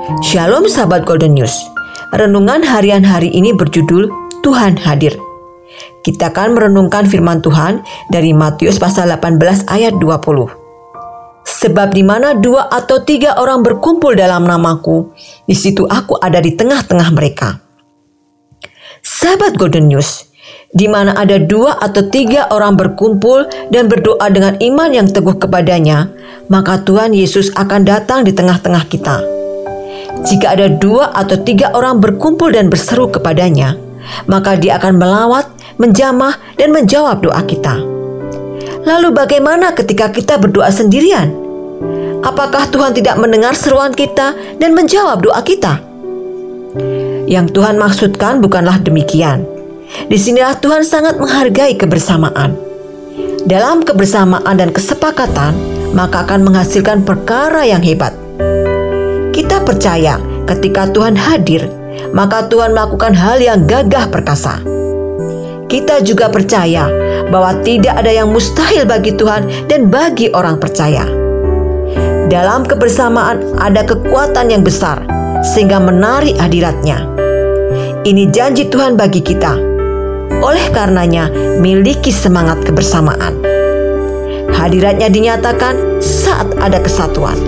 Shalom sahabat Golden News. Renungan harian hari ini berjudul Tuhan hadir. Kita akan merenungkan firman Tuhan dari Matius pasal 18 ayat 20. Sebab di mana dua atau tiga orang berkumpul dalam namaku, di situ aku ada di tengah-tengah mereka. Sahabat Golden News, di mana ada dua atau tiga orang berkumpul dan berdoa dengan iman yang teguh kepadanya, maka Tuhan Yesus akan datang di tengah-tengah kita. Jika ada dua atau tiga orang berkumpul dan berseru kepadanya, maka dia akan melawat, menjamah, dan menjawab doa kita. Lalu bagaimana ketika kita berdoa sendirian? Apakah Tuhan tidak mendengar seruan kita dan menjawab doa kita? Yang Tuhan maksudkan bukanlah demikian. Di sinilah Tuhan sangat menghargai kebersamaan. Dalam kebersamaan dan kesepakatan, maka akan menghasilkan perkara yang hebat. Kita percaya ketika Tuhan hadir, maka Tuhan melakukan hal yang gagah perkasa. Kita juga percaya bahwa tidak ada yang mustahil bagi Tuhan dan bagi orang percaya. Dalam kebersamaan ada kekuatan yang besar sehingga menarik hadiratnya. Ini janji Tuhan bagi kita. Oleh karenanya, miliki semangat kebersamaan. Hadiratnya dinyatakan saat ada kesatuan.